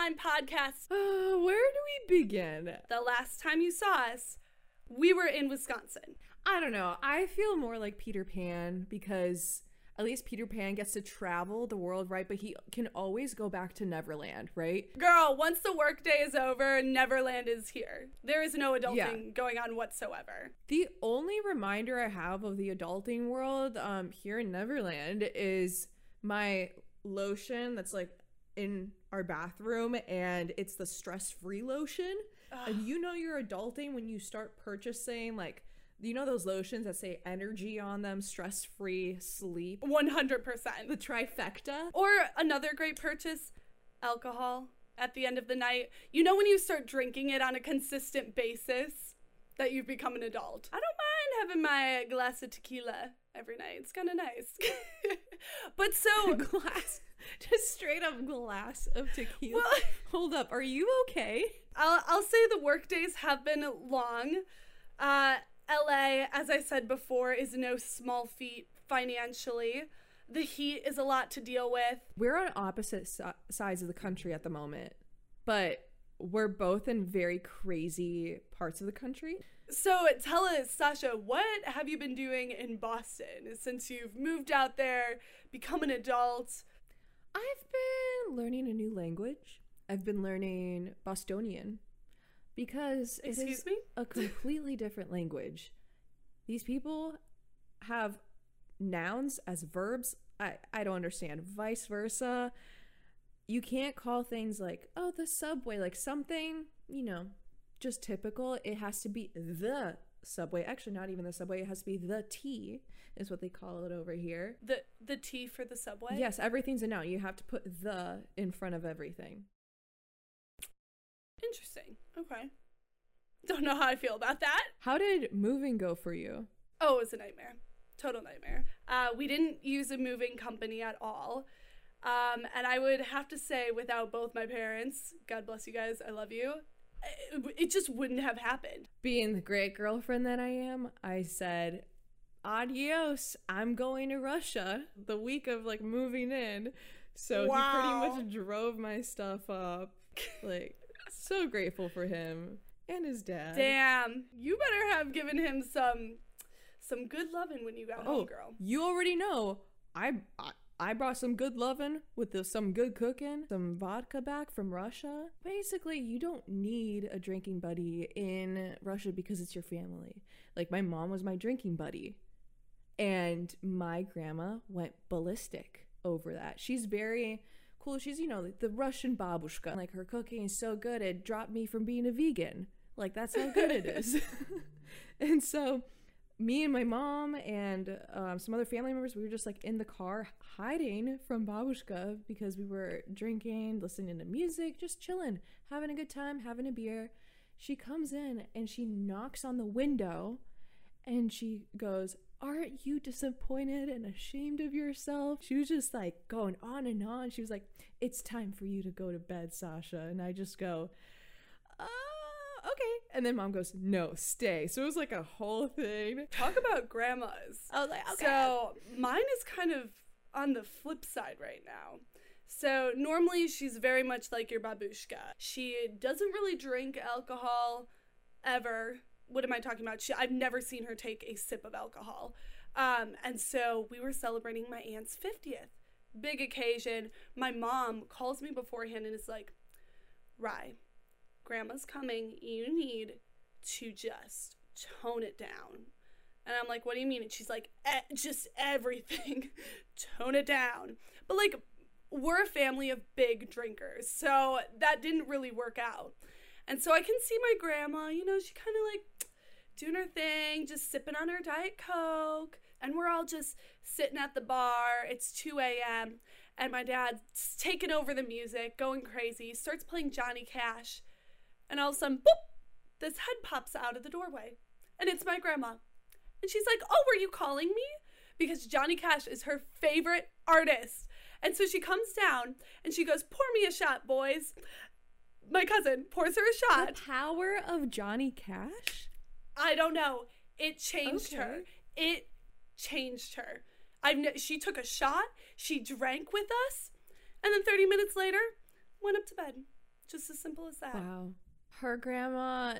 Lime podcast. Uh, where do we begin? The last time you saw us, we were in Wisconsin. I don't know. I feel more like Peter Pan because at least Peter Pan gets to travel the world, right? But he can always go back to Neverland, right? Girl, once the workday is over, Neverland is here. There is no adulting Yeah. going on whatsoever. The only reminder I have of the adulting world um, here in Neverland is my lotion that's like in our bathroom, and it's the stress free lotion. And you know you're adulting when you start purchasing like you know those lotions that say energy on them, stress free, sleep, 100%. the trifecta. Or another great purchase alcohol at the end of the night. You know, when you start drinking it on a consistent basis, that you've become an adult. I don't mind having my glass of tequila every night. It's kind of nice. but so, glass, just straight up glass of tequila. Well- Hold up, are you okay? I'll, I'll say the work days have been long. Uh, LA, as I said before, is no small feat financially. The heat is a lot to deal with. We're on opposite si- sides of the country at the moment, but we're both in very crazy parts of the country. So tell us, Sasha, what have you been doing in Boston since you've moved out there, become an adult? I've been learning a new language. I've been learning Bostonian because it is Excuse me? a completely different language. These people have nouns as verbs. I, I don't understand. Vice versa. You can't call things like, oh, the subway, like something, you know, just typical. It has to be the subway. Actually, not even the subway. It has to be the T, is what they call it over here. The the T for the subway? Yes, everything's a noun. You have to put the in front of everything. Interesting. Okay. Don't know how I feel about that. How did moving go for you? Oh, it was a nightmare. Total nightmare. Uh, we didn't use a moving company at all. Um, and I would have to say, without both my parents, God bless you guys, I love you, it, it just wouldn't have happened. Being the great girlfriend that I am, I said, adios. I'm going to Russia the week of like moving in. So Wow. he pretty much drove my stuff up. Like, so grateful for him and his dad. Damn, you better have given him some some good loving when you got Oh, home, girl. you already know. I, I I brought some good loving with the, some good cooking, some vodka back from Russia. Basically, you don't need a drinking buddy in Russia because it's your family. Like my mom was my drinking buddy, and my grandma went ballistic over that. She's very cool. She's you know the Russian babushka. Like her cooking is so good it dropped me from being a vegan. Like that's how good it is. and so me and my mom and um, some other family members, we were just like in the car hiding from Babushka because we were drinking, listening to music, just chilling, having a good time, having a beer. She comes in and she knocks on the window and she goes, Aren't you disappointed and ashamed of yourself? She was just like going on and on. She was like, It's time for you to go to bed, Sasha. And I just go, uh, okay. And then mom goes, no, stay. So it was like a whole thing. Talk about grandmas. I was like, So mine is kind of on the flip side right now. So normally she's very much like your babushka. She doesn't really drink alcohol ever. What am I talking about? She, I've never seen her take a sip of alcohol. Um, and so we were celebrating my aunt's 50th. Big occasion. My mom calls me beforehand and is like, Rye, grandma's coming. You need to just tone it down. And I'm like, what do you mean? And she's like, "E- just everything. Tone it down. But like, we're a family of big drinkers. So that didn't really work out. And so I can see my grandma, you know, she kind of like doing her thing, just sipping on her Diet Coke. And we're all just sitting at the bar. It's 2 a.m. And my dad's taking over the music, going crazy, starts playing Johnny Cash. And all of a sudden, boop, this head pops out of the doorway. And it's my grandma. And she's like, Oh, were you calling me? Because Johnny Cash is her favorite artist. And so she comes down and she goes, Pour me a shot, boys. My cousin pours her a shot. The power of Johnny Cash? I don't know. It changed her. It changed her. I've ne- she took a shot, she drank with us, and then 30 minutes later, went up to bed. Just as simple as that. Wow. Her grandma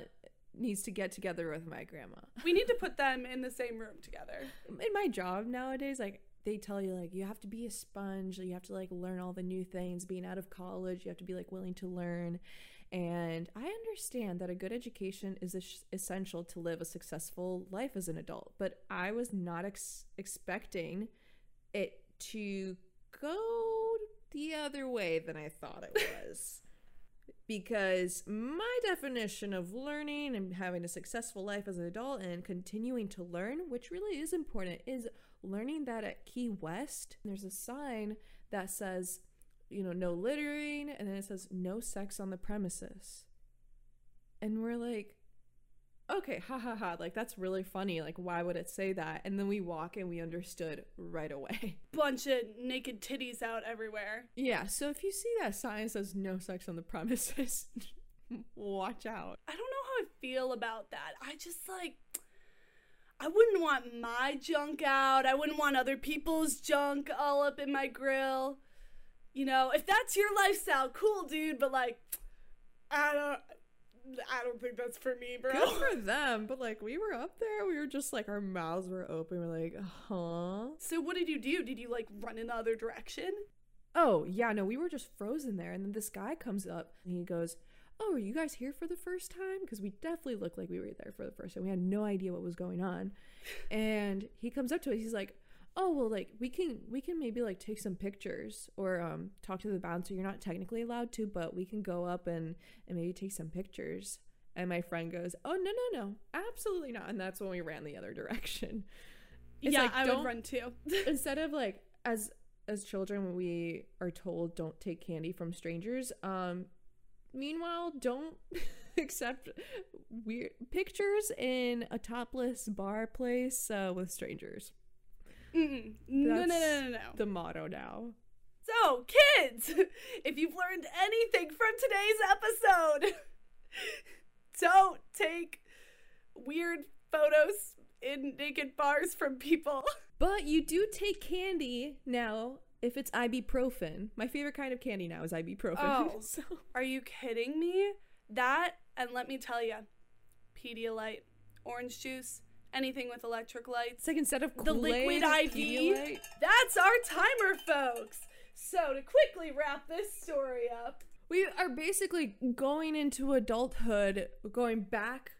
needs to get together with my grandma. We need to put them in the same room together. In my job nowadays, like they tell you like you have to be a sponge, you have to like learn all the new things. Being out of college, you have to be like willing to learn. And I understand that a good education is es- essential to live a successful life as an adult, but I was not ex- expecting it to go the other way than I thought it was. Because my definition of learning and having a successful life as an adult and continuing to learn, which really is important, is learning that at Key West, there's a sign that says, you know, no littering, and then it says no sex on the premises. And we're like, okay, ha ha ha, like that's really funny. Like, why would it say that? And then we walk and we understood right away. Bunch of naked titties out everywhere. Yeah, so if you see that sign says no sex on the premises, watch out. I don't know how I feel about that. I just like. I wouldn't want my junk out. I wouldn't want other people's junk all up in my grill. You know, if that's your lifestyle, cool, dude. But like, I don't. I don't think that's for me, bro. Good for them, but like we were up there, we were just like our mouths were open. We're like, huh? So what did you do? Did you like run in the other direction? Oh yeah, no, we were just frozen there, and then this guy comes up and he goes, "Oh, are you guys here for the first time?" Because we definitely looked like we were there for the first time. We had no idea what was going on, and he comes up to us. He's like, "Oh, well, like we can we can maybe like take some pictures or um talk to the bouncer. You're not technically allowed to, but we can go up and and maybe take some pictures." And my friend goes, "Oh no no no, absolutely not!" And that's when we ran the other direction. It's yeah, like, I would run too. instead of like as as children we are told don't take candy from strangers um meanwhile don't accept weird pictures in a topless bar place uh, with strangers Mm-mm. No, no, no, no, no. the motto now So, kids, if you've learned anything from today's episode, don't take weird photos in naked bars from people. but you do take candy now if it's ibuprofen my favorite kind of candy now is ibuprofen Oh. so Are you kidding me? That, and let me tell you, Pedialyte, orange juice, anything with electrolytes. it's like instead of The liquid IV. That's our timer, folks. So, to quickly wrap this story up, We are basically going into adulthood, going back.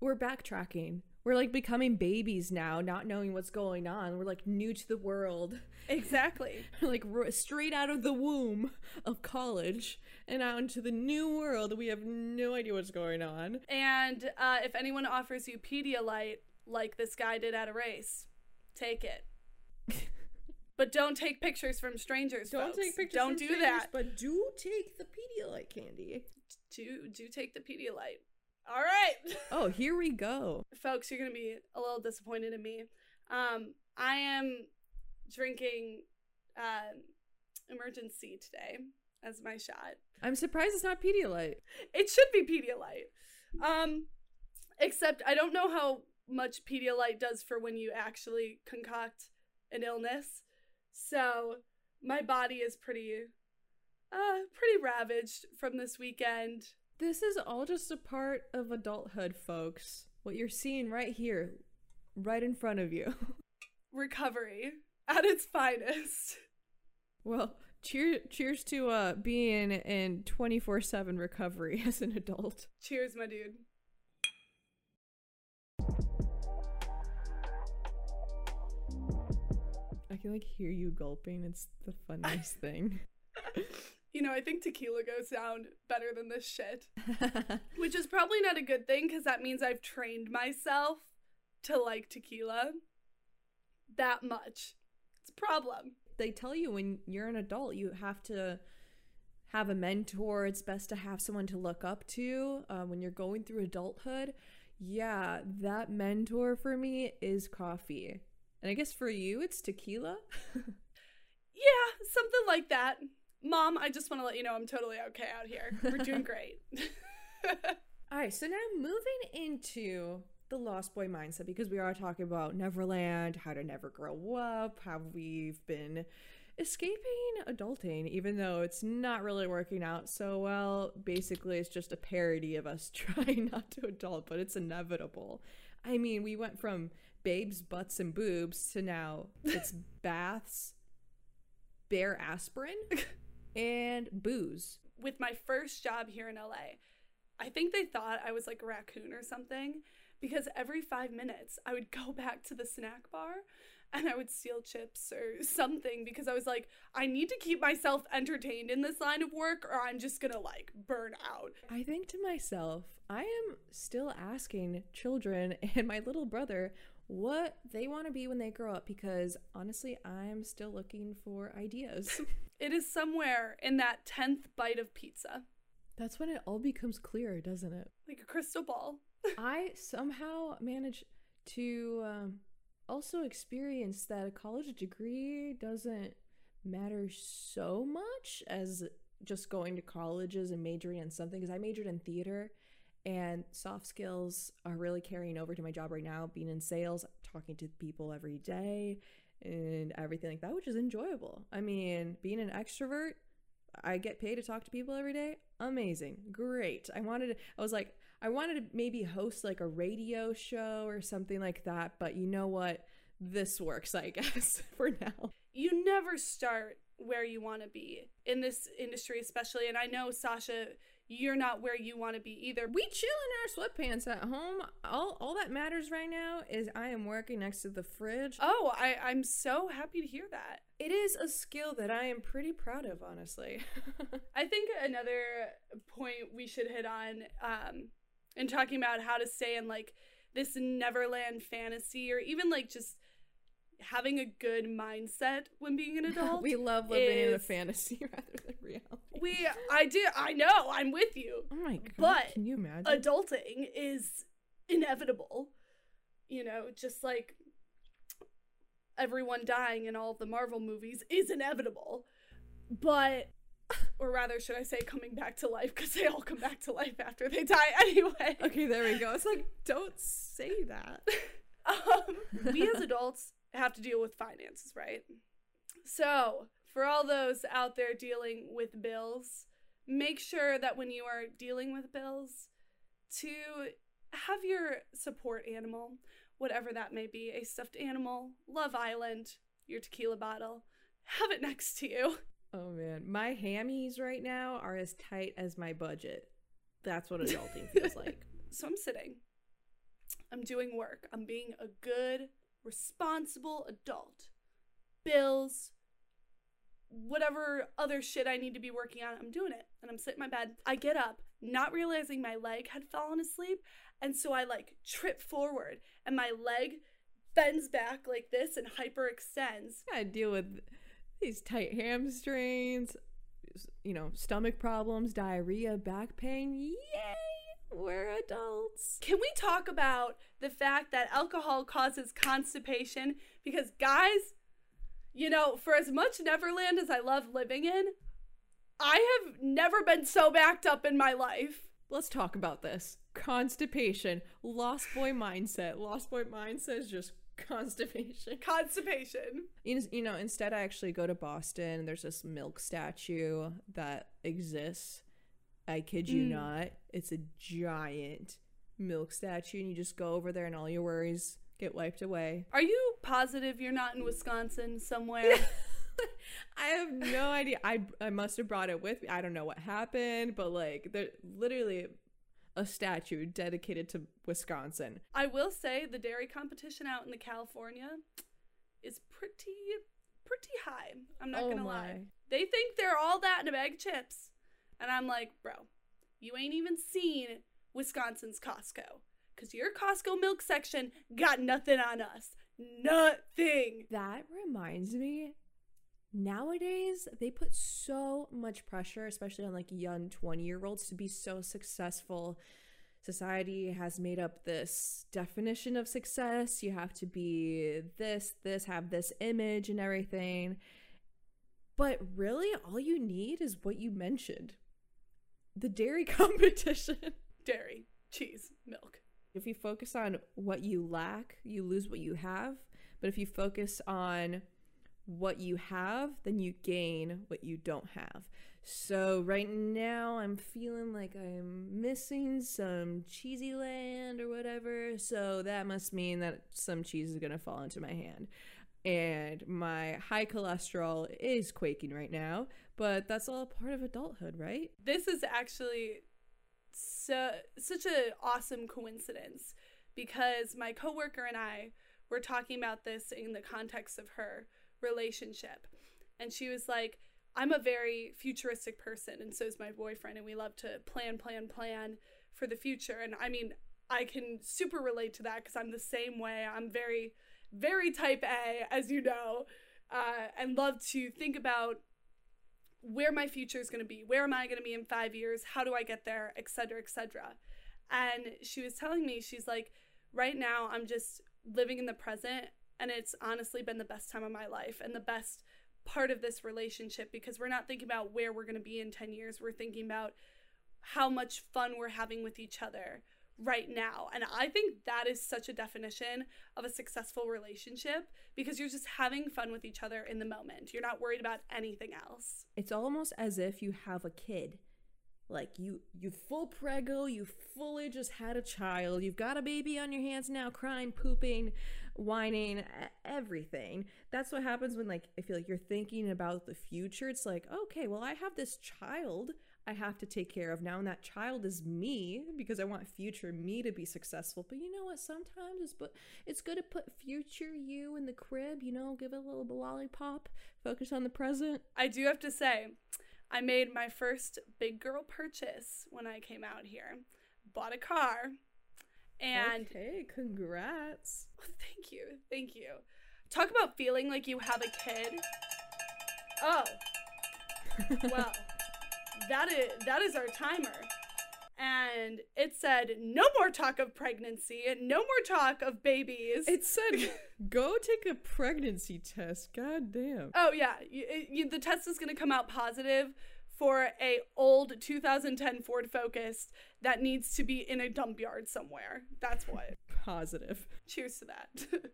We're backtracking. We're like becoming babies now, not knowing what's going on. We're like new to the world, exactly. like straight out of the womb of college and out into the new world. We have no idea what's going on. And uh, if anyone offers you Pedialyte, like this guy did at a race, take it. but don't take pictures from strangers. Don't folks. Take pictures. Don't do that. but do take the Pedialyte candy. Do do take the Pedialyte. All right, Oh, here we go. folks, you're gonna be a little disappointed in me. Um, I am drinking uh, Emergen-C today as my shot. I'm surprised it's not Pedialyte. It should be Pedialyte. Um, except I don't know how much Pedialyte does for when you actually concoct an illness. So my body is pretty, uh, pretty ravaged from this weekend. This is all just a part of adulthood, folks. What you're seeing right here, right in front of you. Recovery at its finest. Well, cheer, cheers to uh, being in 24 7 recovery as an adult. Cheers, my dude. Can like hear you gulping. It's the funniest thing. You know, I think tequila goes down better than this shit. Which is probably not a good thing because that means I've trained myself to like tequila that much. It's a problem. they tell you when you're an adult, you have to have a mentor. It's best to have someone to look up to uh, when you're going through adulthood. Yeah, that mentor for me is coffee. And I guess for you, it's tequila. Yeah, something like that. Mom, I just want to let you know I'm totally okay out here. We're doing great. All right, so now moving into the Lost Boy mindset because we are talking about Neverland, how to never grow up, how we've been escaping adulting, even though it's not really working out so well. Basically, it's just a parody of us trying not to adult, but it's inevitable. I mean, we went from babes, butts, and boobs to now it's baths, Bayer aspirin, and booze. With my first job here in LA, I think they thought I was like a raccoon or something because every five minutes I would go back to the snack bar and I would steal chips or something because I was like, I need to keep myself entertained in this line of work or I'm just gonna like burn out. I think to myself, I am still asking children and my little brother what they want to be when they grow up because honestly, I'm still looking for ideas. it is somewhere in that 10th bite of pizza. That's when it all becomes clear, doesn't it? Like a crystal ball. I somehow managed to um, also experience that a college degree doesn't matter so much as just going to colleges and majoring in something because I majored in theater and soft skills are really carrying over to my job right now being in sales talking to people every day and everything like that which is enjoyable. I mean being an extrovert i get paid to talk to people every day amazing great. I wanted to, i was like i wanted to maybe host like a radio show or something like that but you know what this works i guess for now you never start where you want to be in this industry especially and i know sasha you're not where you want to be either. We chill in our sweatpants at home. All all that matters right now is I am working next to the fridge. Oh, I, I'm so happy to hear that. It is a skill that I am pretty proud of, honestly. I think another point we should hit on, um, in talking about how to stay in like this Neverland fantasy or even like just having a good mindset when being an adult. we love living is, in a fantasy rather than reality. We, I do, I know, I'm with you. Oh my god! But can you imagine? Adulting is inevitable. You know, just like everyone dying in all of the Marvel movies is inevitable. But, or rather, should I say, coming back to life because they all come back to life after they die anyway. Okay, there we go. It's like don't say that. um, we as adults have to deal with finances, right? So, for all those out there dealing with bills, make sure that when you are dealing with bills, to have your support animal, whatever that may be a stuffed animal, Love Island, your tequila bottle, have it next to you. Oh man, my hammies right now are as tight as my budget. That's what adulting feels like. So I'm sitting. I'm doing work. I'm being a good responsible adult. Bills, whatever other shit I need to be working on, I'm doing it. And I'm sitting in my bed. I get up, not realizing my leg had fallen asleep. And so I like trip forward and my leg bends back like this and hyperextends. I deal with these tight hamstrings, you know, stomach problems, diarrhea, back pain. Yay! We're adults. Can we talk about the fact that alcohol causes constipation? Because, guys, you know, for as much Neverland as I love living in, I have never been so backed up in my life. Let's talk about this. Constipation, lost boy mindset. Lost boy mindset is just constipation. Constipation. You know, instead, I actually go to Boston. There's this milk statue that exists I kid you mm. not. It's a giant milk statue, and you just go over there, and all your worries get wiped away. Are you positive you're not in Wisconsin somewhere? I have no idea. I I must have brought it with me. I don't know what happened, but like there's literally a statue dedicated to Wisconsin. I will say the dairy competition out in the California is pretty pretty high. I'm not oh gonna my. lie. They think they're all that in a bag of chips. And I'm like, bro, you ain't even seen Wisconsin's Costco. Because your Costco milk section got nothing on us. Nothing. That reminds me, nowadays they put so much pressure, especially on like young 20 year olds, to be so successful. Society has made up this definition of success. You have to be this, this, have this image and everything. But really, all you need is what you mentioned the dairy competition. Dairy, cheese, milk. If you focus on what you lack, you lose what you have. But if you focus on what you have, then you gain what you don't have. So right now I'm feeling like I'm missing some cheesy land or whatever. So that must mean that some cheese is going to fall into my hand. And my high cholesterol is quaking right now, but that's all part of adulthood, right? This is actually so such an awesome coincidence because my coworker and I were talking about this in the context of her relationship. And she was like, I'm a very futuristic person, and so is my boyfriend, and we love to plan, plan, plan for the future. And I mean, I can super relate to that because I'm the same way. I'm very, very type A, as you know, uh, and love to think about where my future is going to be. Where am I going to be in five years? How do I get there? Etc. Etc. And she was telling me, she's like, right now, I'm just living in the present, and it's honestly been the best time of my life and the best part of this relationship because we're not thinking about where we're going to be in 10 years. We're thinking about how much fun we're having with each other right now. And I think that is such a definition of a successful relationship because you're just having fun with each other in the moment. You're not worried about anything else. It's almost as if you have a kid. Like you you full prego, you fully just had a child. You've got a baby on your hands now crying, pooping, whining, everything. That's what happens when like I feel like you're thinking about the future. It's like, okay, well I have this child I have to take care of now and that child is me because I want future me to be successful. But you know what? Sometimes it's but it's good to put future you in the crib, you know, give it a little lollipop, focus on the present. I do have to say, I made my first big girl purchase when I came out here. Bought a car. And Okay, congrats. thank you. Thank you. Talk about feeling like you have a kid. Oh. well, that is that is our timer. And it said no more talk of pregnancy and no more talk of babies. It said go take a pregnancy test. God damn. Oh yeah, you, you, the test is going to come out positive for a old 2010 Ford Focus that needs to be in a dump yard somewhere. That's what. Positive. Cheers to that.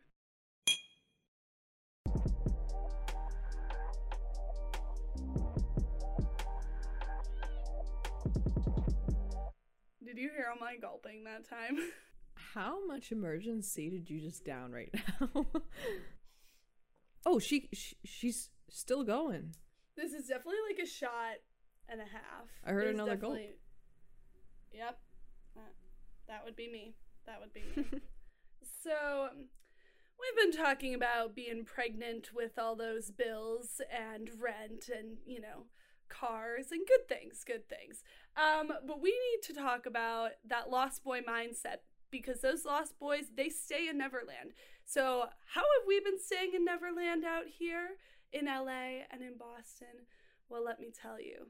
Did you hear all my gulping that time? How much Emergen-C did you just down right now? oh, she, she she's still going. This is definitely like a shot and a half. I heard another gulp. definitely- Yep. That, that would be me. That would be me. so, we've been talking about being pregnant with all those bills and rent and, you know, cars and good things, good things. Um, but we need to talk about that lost boy mindset because those lost boys, they stay in Neverland. So, how have we been staying in Neverland out here in LA and in Boston? Well, let me tell you.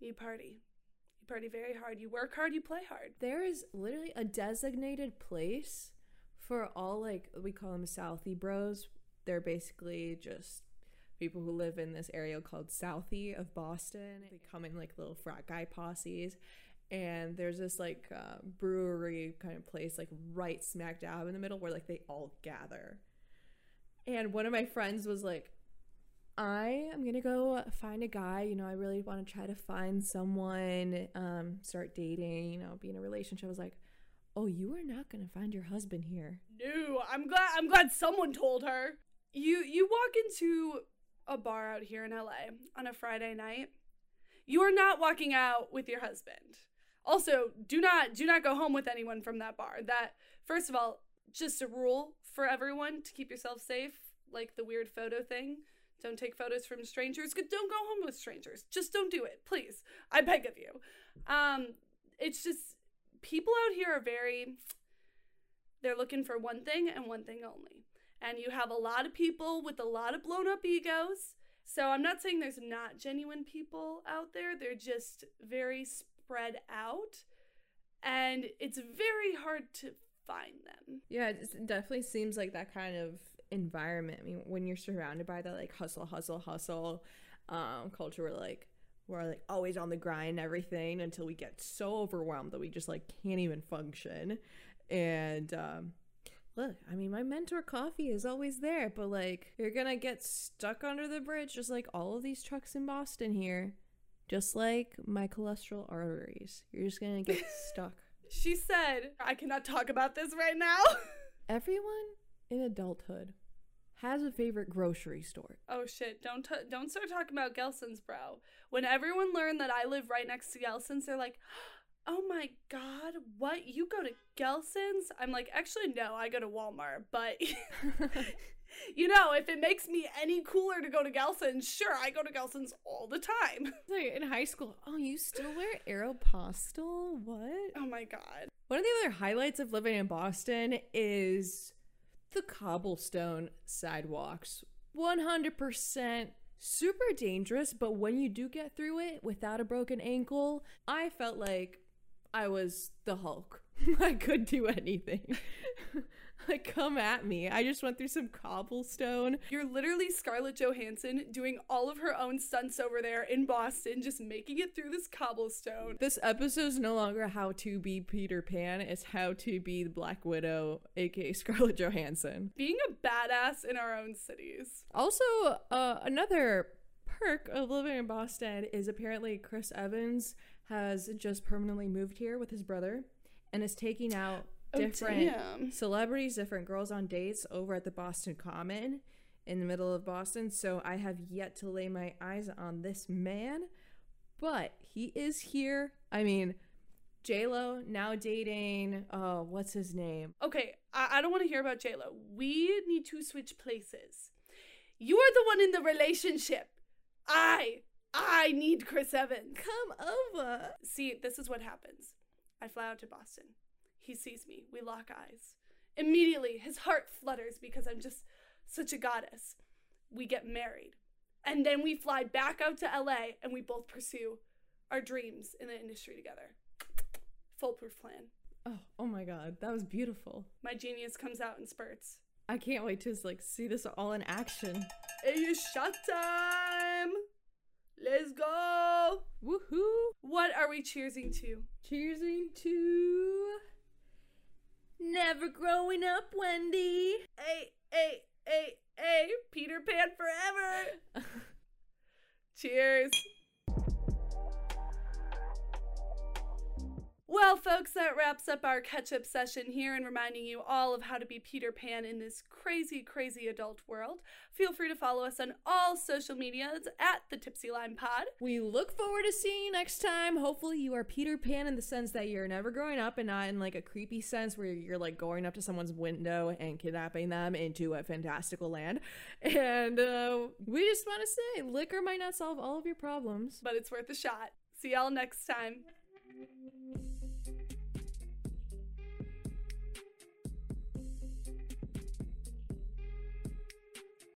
You party. You party very hard. You work hard, you play hard. There is literally a designated place for all like we call them Southie bros. They're basically just people who live in this area called Southie of Boston. They come in like little frat guy posses. And there's this like uh, brewery kind of place, like right smack dab in the middle, where like they all gather. And one of my friends was like, I am gonna go find a guy. You know, I really want to try to find someone, um, start dating. You know, be in a relationship. I was like, oh, you are not gonna find your husband here. No, I'm glad I'm glad someone told her. You you walk into a bar out here in LA on a Friday night. You are not walking out with your husband. Also, do not do not go home with anyone from that bar. That first of all, just a rule for everyone to keep yourself safe, like the weird photo thing. Don't take photos from strangers. Don't go home with strangers. Just don't do it, please. I beg of you. Um, it's just people out here are very they're looking for one thing and one thing only. And you have a lot of people with a lot of blown up egos. So I'm not saying there's not genuine people out there, they're just very spread out. And it's very hard to find them. Yeah, it definitely seems like that kind of environment. I mean, when you're surrounded by that like hustle, hustle, hustle um, culture, where like we're like always on the grind and everything until we get so overwhelmed that we just like can't even function. And um, look, I mean, my mentor coffee is always there, but like, you're gonna get stuck under the bridge, just like all of these trucks in Boston here. Just like my cholesterol arteries. You're just gonna get stuck. She said, I cannot talk about this right now. Everyone in adulthood has a favorite grocery store. oh shit, don't t- don't start talking about Gelson's, bro. When everyone learned that I live right next to Gelson's, they're like, "Oh my god, what? You go to Gelson's?" I'm like, "Actually no, I go to Walmart, but you know, if it makes me any cooler to go to Gelson's, sure, I go to Gelson's all the time." In high school, oh, you still wear Aeropostale? What? Oh my god. One of the other highlights of living in Boston is the cobblestone sidewalks. 100% super dangerous, but when you do get through it without a broken ankle, I felt like I was the Hulk. I could do anything. like, come at me. I just went through some cobblestone. You're literally Scarlett Johansson doing all of her own stunts over there in Boston, just making it through this cobblestone. This episode is no longer how to be Peter Pan, it's how to be the Black Widow, aka Scarlett Johansson. Being a badass in our own cities. Also, uh, another perk of living in Boston is apparently Chris Evans has just permanently moved here with his brother and is taking out different damn. celebrities, different girls on dates over at the Boston Common in the middle of Boston. So I have yet to lay my eyes on this man, but he is here. I mean, J Lo now dating. Uh, what's his name? Okay, I, I don't want to hear about JLo. We need to switch places. You are the one in the relationship. I, I need Chris Evans. Come over. See, this is what happens. I fly out to Boston. He sees me. We lock eyes. Immediately, his heart flutters because I'm just such a goddess. We get married. And then we fly back out to LA and we both pursue our dreams in the industry together. Foolproof plan. Oh, oh my God, that was beautiful. My genius comes out in spurts. I can't wait to like see this all in action. It's shot time! Let's go! Woohoo! What are we cheersing to? Cheersing to never growing up, Wendy. Hey, hey, hey, hey, Peter Pan forever! Cheers! Well, folks, that wraps up our catch up session here and reminding you all of how to be Peter Pan in this crazy, crazy adult world. Feel free to follow us on all social medias at the Tipsy Lime Pod. We look forward to seeing you next time. Hopefully, you are Peter Pan in the sense that you're never growing up and not in like a creepy sense where you're like going up to someone's window and kidnapping them into a fantastical land. And uh, we just want to say liquor might not solve all of your problems. But it's worth a shot. See y'all next time.